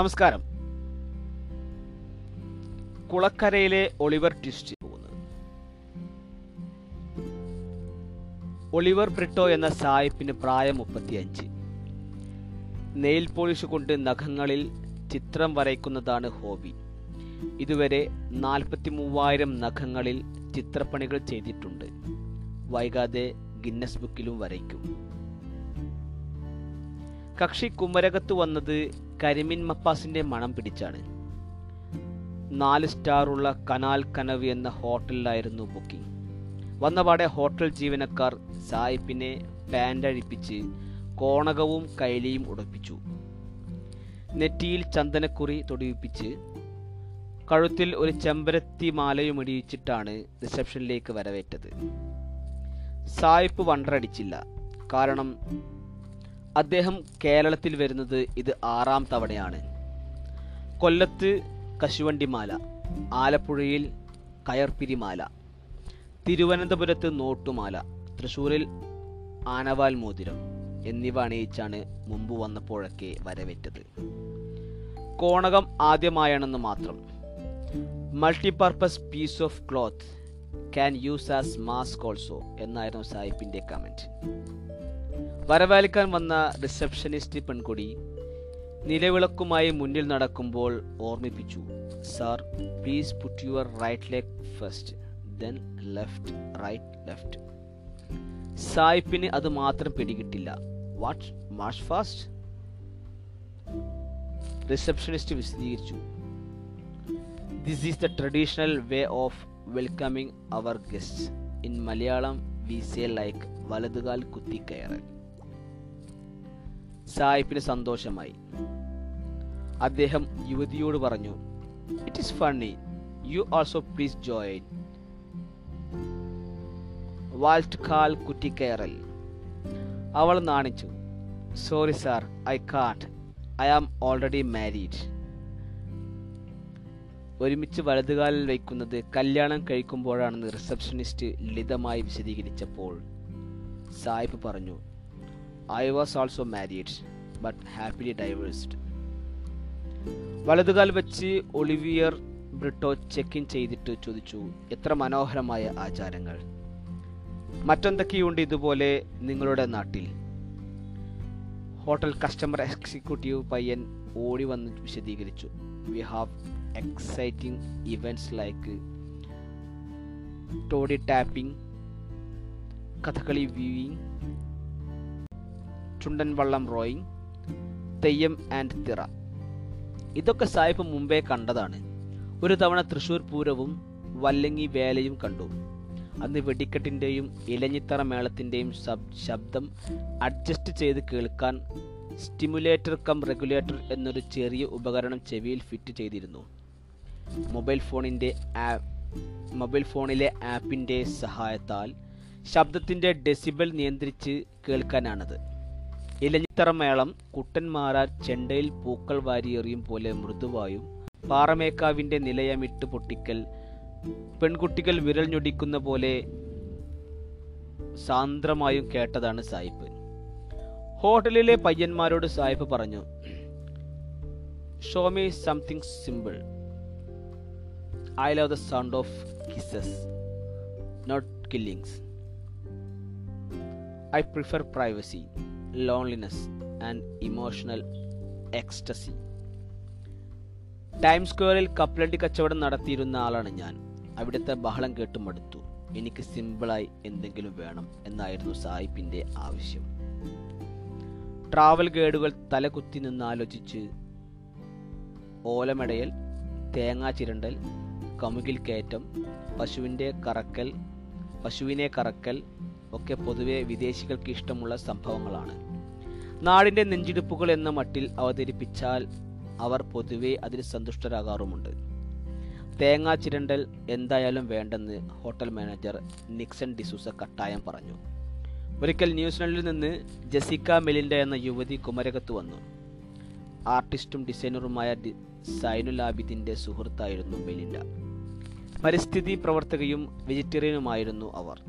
നമസ്കാരം. കുളക്കരയിലെ Oliver Twist. പോകുന്നത് ഒളിവർ ബ്രിട്ടോ എന്ന സായിപ്പിന് പ്രായം മുപ്പത്തിയഞ്ച്. നെയിൽ പോളിഷ് കൊണ്ട് നഖങ്ങളിൽ ചിത്രം വരയ്ക്കുന്നതാണ് ഹോബി. ഇതുവരെ നാൽപ്പത്തി മൂവായിരം നഖങ്ങളിൽ ചിത്രപ്പണികൾ ചെയ്തിട്ടുണ്ട്. വൈകാതെ ഗിന്നസ് ബുക്കിലും വരയ്ക്കും. കക്ഷി കുമരകത്ത് വന്നത് കരിമിൻ മപ്പാസിന്റെ മണം പിടിച്ചാണ്. നാല് സ്റ്റാർ ഉള്ള കനാൽ കനവ് എന്ന ഹോട്ടലിലായിരുന്നു ബുക്കിംഗ്. വന്നപാടെ ഹോട്ടൽ ജീവനക്കാർ സായിപ്പിനെ പാന്റ് അഴിപ്പിച്ച് കോണകവും കൈലിയും ഉടപ്പിച്ചു. നെറ്റിയിൽ ചന്ദനക്കുറി തൊടിവിപ്പിച്ച് കഴുത്തിൽ ഒരു ചെമ്പരത്തി മാലയും ഇടിയിച്ചിട്ടാണ് റിസപ്ഷനിലേക്ക് വരവേറ്റത്. സായിപ്പ് വണ്ടറടിച്ചില്ല. കാരണം അദ്ദേഹം കേരളത്തിൽ വരുന്നത് ഇത് ആറാം തവണയാണ്. കൊല്ലത്ത് കശുവണ്ടിമാല ആലപ്പുഴയിൽ കയർപ്പിരിമാല തിരുവനന്തപുരത്ത് നോട്ടുമാല തൃശൂരിൽ ആനവാൽ മോതിരം എന്നിവ അണിയിച്ചാണ് മുമ്പ് വന്നപ്പോഴൊക്കെ വരവേറ്റത്. കോണകം ആദ്യമായാണെന്ന് മാത്രം. Multipurpose piece of cloth can use as mask also എന്നായിരുന്നു സാഹിബിന്റെ കമന്റ്. വരവേൽക്കാൻ വന്ന റിസപ്ഷനിസ്റ്റ് പെൺകുടി നിലവിളക്കുമായി മുന്നിൽ നടക്കുമ്പോൾ ഓർമ്മിപ്പിച്ചു sir please put your right leg first then left right left സായിപ്പിന് അത് മാത്രം പിടികിട്ടില്ല. വാട്ട് മാഷ് ഫാസ്റ്റ് റിസപ്ഷനിസ്റ്റ് വിശദീകരിച്ചു this is the traditional way of welcoming our guest in Malayalam we say like വലതുകാൽ കുത്തിക്കയറൽ സായിപ്പിന് സന്തോഷമായി. അദ്ദേഹം യുവതിയോട് പറഞ്ഞു it is funny you also please join Walt കാൽ കുറ്റിക്കയറൽ അവൾ നാണിച്ചു sorry sir I got I am already married ഒരുമിച്ച് വലതുകാലിൽ വയ്ക്കുന്നത് കല്യാണം കഴിക്കുമ്പോഴാണെന്ന് റിസപ്ഷനിസ്റ്റ് ലളിതമായി വിശദീകരിച്ചപ്പോൾ സായിപ്പ് പറഞ്ഞു I was also married but happily divorced വലതുകാൽ വെച്ച് ഒളിവിയർ ബ്രിട്ടോ ചെക്ക് ഇൻ ചെയ്തിട്ട് ചോദിച്ചു എത്ര മനോഹരമായ ആചാരങ്ങൾ. മറ്റെന്തൊക്കെയുണ്ട് ഇതുപോലെ നിങ്ങളുടെ നാട്ടിൽ? ഹോട്ടൽ കസ്റ്റമർ എക്സിക്യൂട്ടീവ് പയ്യൻ ഓടി വന്ന് വിശദീകരിച്ചു we have exciting events like toddy tapping Kathakali viewing chundan vallam rowing theyyam and Thira. ഇതൊക്കെ സായിപ്പ് മുമ്പേ കണ്ടതാണ്. ഒരു തവണ തൃശൂർ പൂരവും വല്ലങ്ങി വേലയും കണ്ടു. അന്ന് വെടിക്കെട്ടിന്റെയും ഇലഞ്ഞിത്തറ മേളത്തിന്റെയും ശബ്ദം അഡ്ജസ്റ്റ് ചെയ്ത് കേൾക്കാൻ സ്റ്റിമുലേറ്റർ കം റെഗുലേറ്റർ എന്നൊരു ചെറിയ ഉപകരണം ചെവിയിൽ ഫിറ്റ് ചെയ്തിരുന്നു. മൊബൈൽ ഫോണിന്റെ മൊബൈൽ ഫോണിലെ ആപ്പിന്റെ സഹായത്താൽ ശബ്ദത്തിന്റെ ഡെസിബൽ നിയന്ത്രിച്ച് കേൾക്കാനാണത്. ഇലഞ്ഞിത്തറ കുട്ടന്മാരാർ ചെണ്ടയിൽ പൂക്കൾ വാരിയെറിയും പോലെ മൃദുവായും പാറമേക്കാവിന്റെ നിലയമിട്ട് പൊട്ടിക്കൽ പെൺകുട്ടികൾ വിരൽ ഞൊടിക്കുന്ന പോലെ സാന്ദ്രമായും കേട്ടതാണ് സായിപ്പ്. ഹോട്ടലിലെ പയ്യന്മാരോട് സായിപ്പ് പറഞ്ഞു show me something simple I love the sound of kisses not killings I prefer privacy loneliness and emotional ecstasy time സ്ക്വയറിൽ കപ്പലണ്ടി കച്ചവടം നടത്തിയിരുന്ന ആളാണ് ഞാൻ. അവിടുത്തെ ബഹളം കേട്ട് മടുത്തു. എനിക്ക് സിമ്പിളായി എന്തെങ്കിലും വേണം എന്നായിരുന്നു സായിപ്പിന്റെ ആവശ്യം. ട്രാവൽ ഗൈഡുകൾ തലകുത്തി നിന്ന് ആലോചിച്ച് ഓലമെടയൽ തേങ്ങാ ചിരണ്ടൽ കമുകിൽ കയറ്റം പശുവിന്റെ കറക്കൽ പശുവിനെ കറക്കൽ ഒക്കെ പൊതുവെ വിദേശികൾക്ക് ഇഷ്ടമുള്ള സംഭവങ്ങളാണ്. നാടിന്റെ നെഞ്ചിടിപ്പുകൾ എന്ന മട്ടിൽ അവതരിപ്പിച്ചാൽ അവർ പൊതുവെ അതിൽ സന്തുഷ്ടരാകാറുമുണ്ട്. തേങ്ങാ ചിരണ്ടൽ എന്തായാലും വേണ്ടെന്ന് ഹോട്ടൽ മാനേജർ നിക്സൺ ഡിസൂസ കട്ടായം പറഞ്ഞു. ഒരിക്കൽ ന്യൂസിലൻഡിൽ നിന്ന് ജസിക്ക മെലിൻഡ എന്ന യുവതി കുമരകത്ത് വന്നു. ആർട്ടിസ്റ്റും ഡിസൈനറുമായ സൈനുൽ ആബിദിന്റെ സുഹൃത്തായിരുന്നു മെലിൻഡ. പരിസ്ഥിതി പ്രവർത്തകയും വെജിറ്റേറിയനുമായിരുന്നു അവർ.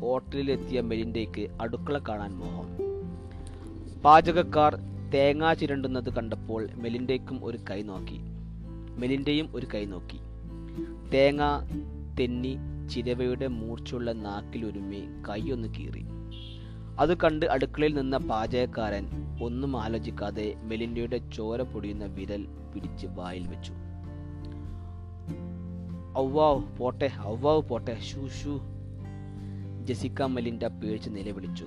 ഹോട്ടലിലെത്തിയ മെലിൻഡയ്ക്ക് അടുക്കള കാണാൻ മോഹം. പാചകക്കാർ തേങ്ങ ചിരണ്ടുന്നത് കണ്ടപ്പോൾ മെലിൻഡയ്ക്കും ഒരു കൈ നോക്കി. മെലിൻഡയും ഒരു കൈ നോക്കി. തേങ്ങ തെന്നി ചിരവയുടെ മൂർച്ചുള്ള നാക്കിലൊരുമി കൈയൊന്ന് കീറി. അത് കണ്ട് അടുക്കളയിൽ നിന്ന പാചകക്കാരൻ ഒന്നും ആലോചിക്കാതെ മെലിൻഡയുടെ ചോര പൊടിയുന്ന വിരൽ പിടിച്ച് വായിൽ വെച്ചു. ഔവാവ് പോട്ടെ ഔവാവ് പോട്ടെ ഷൂ ഷൂ ജെസിക്ക മെലിൻഡ പേഴ്ച് നിലവിളിച്ചു.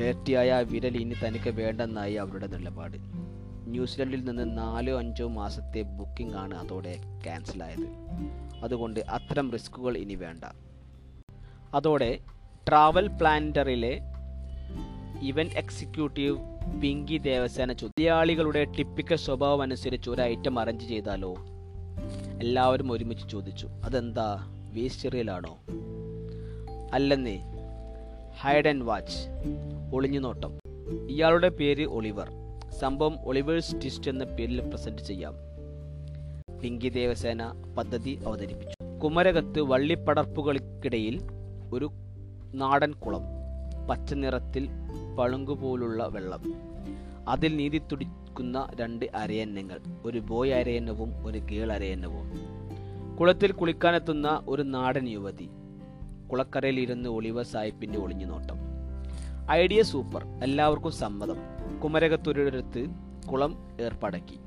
ഡേർട്ടിയായ വിരൽ ഇനി തനിക്ക് വേണ്ടെന്നായി അവരുടെ നിലപാട്. ന്യൂസിലൻഡിൽ നിന്ന് നാലോ അഞ്ചോ മാസത്തെ ബുക്കിംഗ് ആണ് അതോടെ ക്യാൻസലായത്. അതുകൊണ്ട് അത്തരം റിസ്കുകൾ ഇനി വേണ്ട. അതോടെ travel planner event executive Pinky Devasena മലയാളികളുടെ ടിപ്പിക്കൽ സ്വഭാവം അനുസരിച്ച് ഒരു ഐറ്റം അറേഞ്ച് ചെയ്താലോ? എല്ലാവരും ഒരുമിച്ച് ചോദിച്ചു. അതെന്താ? വേസ്റ്ററിയലാണോ അല്ലെന്നേ. ഹൈഡ് ആൻഡ് വാച്ച് ഒളിഞ്ഞുനോട്ടം. ഇയാളുടെ പേര് ഒളിവർ. സംഭവം ഒളിവേഴ്സ് ട്വിസ്റ്റ് എന്ന പേരിൽ പ്രസന്റ് ചെയ്യാം. പിങ്കി ദേവസേന പദ്ധതി അവതരിപ്പിച്ചു. കുമരകത്ത് വള്ളിപ്പടർപ്പുകൾക്കിടയിൽ ഒരു നാടൻ കുളം. പച്ച നിറത്തിൽ പളുങ്കുപോലുള്ള വെള്ളം. അതിൽ നീതി തുടിക്കുന്ന രണ്ട് അരയന്നങ്ങൾ. ഒരു ബോയ് അരയന്നവും ഒരു ഗേൾ അരയന്നവും. കുളത്തിൽ കുളിക്കാനെത്തുന്ന ഒരു നാടൻ യുവതി. കുളക്കരയിൽ ഇരുന്ന് ഒളിവർ സാഹിബിന്റെ ഒളിഞ്ഞു നോട്ടം ഐഡിയ സൂപ്പർ. എല്ലാവർക്കും സമ്മതം. കുമരകത്തൊരിടത്ത് കുളം ഏർപ്പാടാക്കി.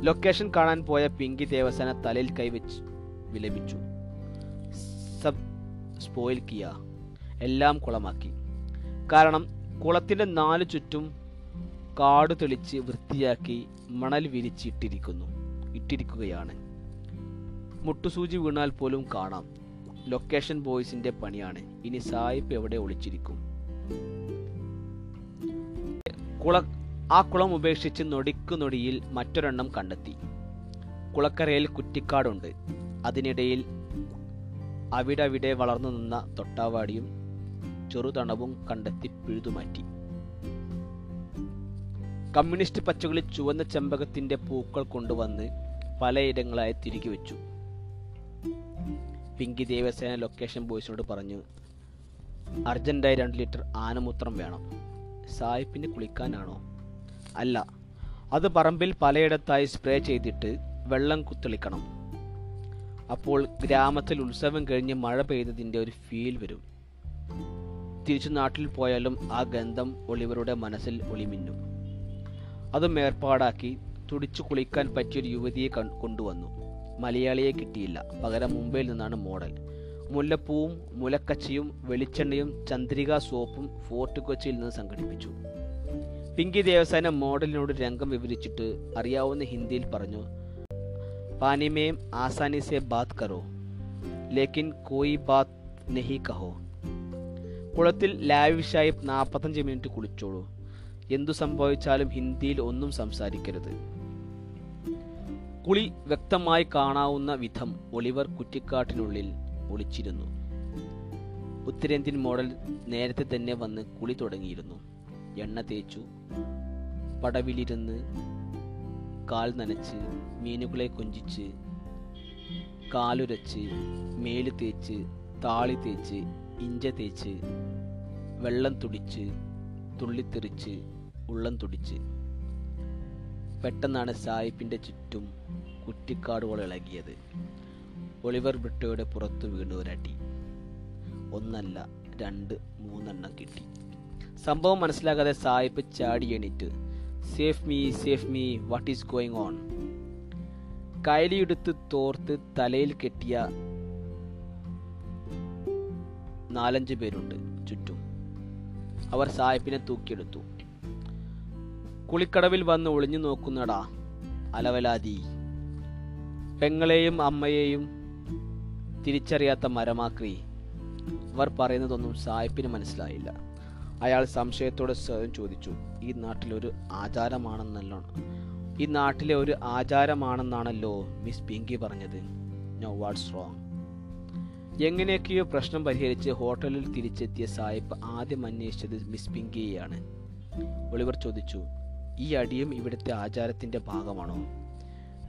ലൊക്കേഷൻ കാണാൻ പോയ പിങ്കി ദേവസേന തലയിൽ കൈവച്ച് വിലപിച്ചു. സബ് സ്പോയിൽ കിയ. എല്ലാം കുളമാക്കി. കാരണം കുളത്തിന്റെ നാല് ചുറ്റും കാട് തെളിച്ച് വൃത്തിയാക്കി മണൽ വിരിച്ചിട്ടിരിക്കുന്നു. ഇട്ടിരിക്കുകയാണ്. മുട്ടുസൂചി വീണാൽ പോലും കാണാം. ലൊക്കേഷൻ ബോയ്സിന്റെ പണിയാണ്. ഇനി സായിപ്പ് എവിടെ ഒളിച്ചിരിക്കും? കുള ആ കുളം ഉപേക്ഷിച്ച് നൊടിക്കു നൊടിയിൽ മറ്റൊരെണ്ണം കണ്ടെത്തി. കുളക്കരയിൽ കുറ്റിക്കാടുണ്ട്. അതിനിടയിൽ അവിടവിടെ വളർന്നു നിന്ന തൊട്ടാവാടിയും ചെറുതണവും കണ്ടെത്തി പിഴുതുമാറ്റി. കമ്മ്യൂണിസ്റ്റ് പച്ചകളിൽ ചുവന്ന ചെമ്പകത്തിന്റെ പൂക്കൾ കൊണ്ടുവന്ന് പലയിടങ്ങളായി തിരികെ വെച്ചു. പിങ്കി ദേവസേന ലൊക്കേഷൻ ബോയ്സിനോട് പറഞ്ഞു അർജന്റായി രണ്ട് ലിറ്റർ ആനമൂത്രം വേണം. സായിപ്പിന് കുളിക്കാനാണോ? അല്ല. അത് പറമ്പിൽ പലയിടത്തായി സ്പ്രേ ചെയ്തിട്ട് വെള്ളം കുത്തെളിക്കണം. അപ്പോൾ ഗ്രാമത്തിൽ ഉത്സവം കഴിഞ്ഞ് മഴ പെയ്തതിന്റെ ഒരു ഫീൽ വരും. തിരിച്ചു നാട്ടിൽ പോയാലും ആ ഗന്ധം ഒളിവരുടെ മനസ്സിൽ ഒളിമിന്നും. അതും ഏർപ്പാടാക്കി തുടിച്ചു കുളിക്കാൻ പറ്റിയൊരു യുവതിയെ കൊണ്ടുവന്നു. മലയാളിയെ കിട്ടിയില്ല. പകരം മുംബൈയിൽ നിന്നാണ് മോഡൽ. മുല്ലപ്പൂവും മുലക്കച്ചിയും വെളിച്ചെണ്ണയും ചന്ദ്രിക സോപ്പും ഫോർട്ട് കൊച്ചിയിൽ നിന്ന് സംഘടിപ്പിച്ചു. പിങ്കി ദേവസേന മോഡലിനോട് രംഗം വിവരിച്ചിട്ട് അറിയാവുന്ന ഹിന്ദിയിൽ പറഞ്ഞു പാനിമേം ആസാനി സെ ബാത് കറോ ലേക്കിൻ കോയി ബാത് നെഹി കഹോ. കുളത്തിൽ ലാവിഷായി നാൽപ്പത്തഞ്ച് മിനിറ്റ് കുളിച്ചോളൂ. എന്തു സംഭവിച്ചാലും ഹിന്ദിയിൽ ഒന്നും സംസാരിക്കരുത്. കുളി വ്യക്തമായി കാണാവുന്ന വിധം ഒളിവർ കുറ്റിക്കാട്ടിനുള്ളിൽ ഒളിച്ചിരുന്നു. ഉത്തരേന്ത്യൻ മോഡൽ നേരത്തെ തന്നെ വന്ന് കുളി തുടങ്ങിയിരുന്നു. എണ്ണ തേച്ചു പടവിലിരുന്ന് കാൽ നനച്ച് മീനുകളെ കൊഞ്ചിച്ച് കാലുരച്ച് മേൽ തേച്ച് താളി തേച്ച് ഇഞ്ച തേച്ച് വെള്ളം തുടിച്ച് തുള്ളിത്തെറിച്ച് ഉള്ളം തുടിച്ച്. പെട്ടെന്നാണ് സായിപ്പിന്റെ ചുറ്റും കുറ്റിക്കാടുകൾ ഇളകിയത്. ഒളിവർ ബ്രിട്ടോയുടെ പുറത്തു വീണു ഒരടി ഒന്നല്ല രണ്ട് മൂന്നെണ്ണം കിട്ടി. സംഭവം മനസ്സിലാകാതെ സായിപ്പ് ചാടി എണീറ്റ് save me save me what is going on? കയലിയെടുത്ത് തോർത്ത് തലയിൽ കെട്ടിയ നാലഞ്ച് പേരുണ്ട് ചുറ്റും. അവർ സായിപ്പിനെ തൂക്കിയെടുത്തു. കുളിക്കടവിൽ വന്ന് ഒളിഞ്ഞു നോക്കുന്നടാ അലവലാതി. പെങ്ങളെയും അമ്മയെയും തിരിച്ചറിയാത്ത മരമാക്രി. അവർ പറയുന്നതൊന്നും സായിപ്പിന് മനസ്സിലായില്ല. അയാൾ സംശയത്തോടെ സ്വയം ചോദിച്ചു ഈ നാട്ടിലൊരു ആചാരമാണെന്നല്ലോ? ഈ നാട്ടിലെ ഒരു ആചാരമാണെന്നാണല്ലോ മിസ് പിങ്കി പറഞ്ഞത്? No what's wrong. എങ്ങനെയൊക്കെയോ പ്രശ്നം പരിഹരിച്ച് ഹോട്ടലിൽ തിരിച്ചെത്തിയ സായിപ്പ് ആദ്യം അന്വേഷിച്ചത് മിസ് പിങ്കിയെയാണ്. ഒളിവർ ചോദിച്ചു ഈ അടിയും ഇവിടുത്തെ ആചാരത്തിന്റെ ഭാഗമാണോ?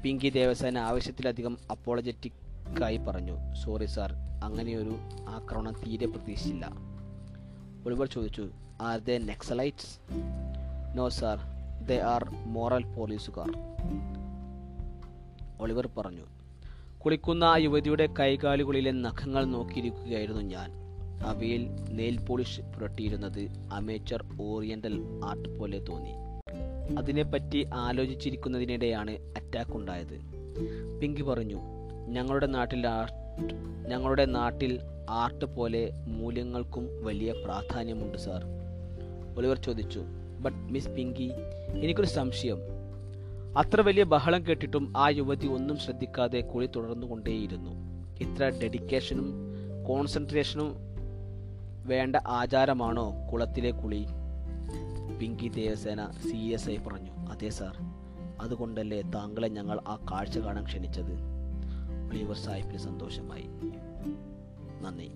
പിങ്കി ദേവസേന ആവശ്യത്തിലധികം അപ്പോളജറ്റിക്കായി പറഞ്ഞു സോറി സാർ അങ്ങനെയൊരു ആക്രമണം തീരെ പ്രതീക്ഷിച്ചില്ല. ഒളിവർ ചോദിച്ചു are the naxalites no sir they are moral പോലീസുകാർ ഒളിവർ പറഞ്ഞു കുളിക്കുന്ന ആ യുവതിയുടെ കൈകാലുകളിലെ നഖങ്ങൾ നോക്കിയിരിക്കുകയായിരുന്നു ഞാൻ. അവയിൽ നെയിൽ പോളിഷ് പുരട്ടിയിരുന്നത് അമേച്ചർ ഓറിയന്റൽ ആർട്ട് പോലെ തോന്നി. അതിനെപ്പറ്റി ആലോചിച്ചിരിക്കുന്നതിനിടെയാണ് അറ്റാക്ക് ഉണ്ടായത്. പിങ്കി പറഞ്ഞു ഞങ്ങളുടെ നാട്ടിൽ ആർട്ട് ഞങ്ങളുടെ നാട്ടിൽ ആർട്ട് പോലെ മൂല്യങ്ങൾക്കും വലിയ പ്രാധാന്യമുണ്ട് സാർ ഒലിവർ ചോദിച്ചു ബട്ട് മിസ് പിങ്കി എനിക്കൊരു സംശയം. അത്ര വലിയ ബഹളം കേട്ടിട്ടും ആ യുവതി ഒന്നും ശ്രദ്ധിക്കാതെ കുളി തുടർന്നുകൊണ്ടേയിരുന്നു. ഇത്ര ഡെഡിക്കേഷനും കോൺസെൻട്രേഷനും വേണ്ട ആചാരമാണോ കുളത്തിലെ കുളി? Pinky Devasena C S I പറഞ്ഞു അതെ സാർ. അതുകൊണ്ടല്ലേ താങ്കളെ ഞങ്ങൾ ആ കാഴ്ച കാണാൻ ക്ഷണിച്ചത്? ഒളിവർ സാഹിബിന് സന്തോഷമായി. നന്ദി.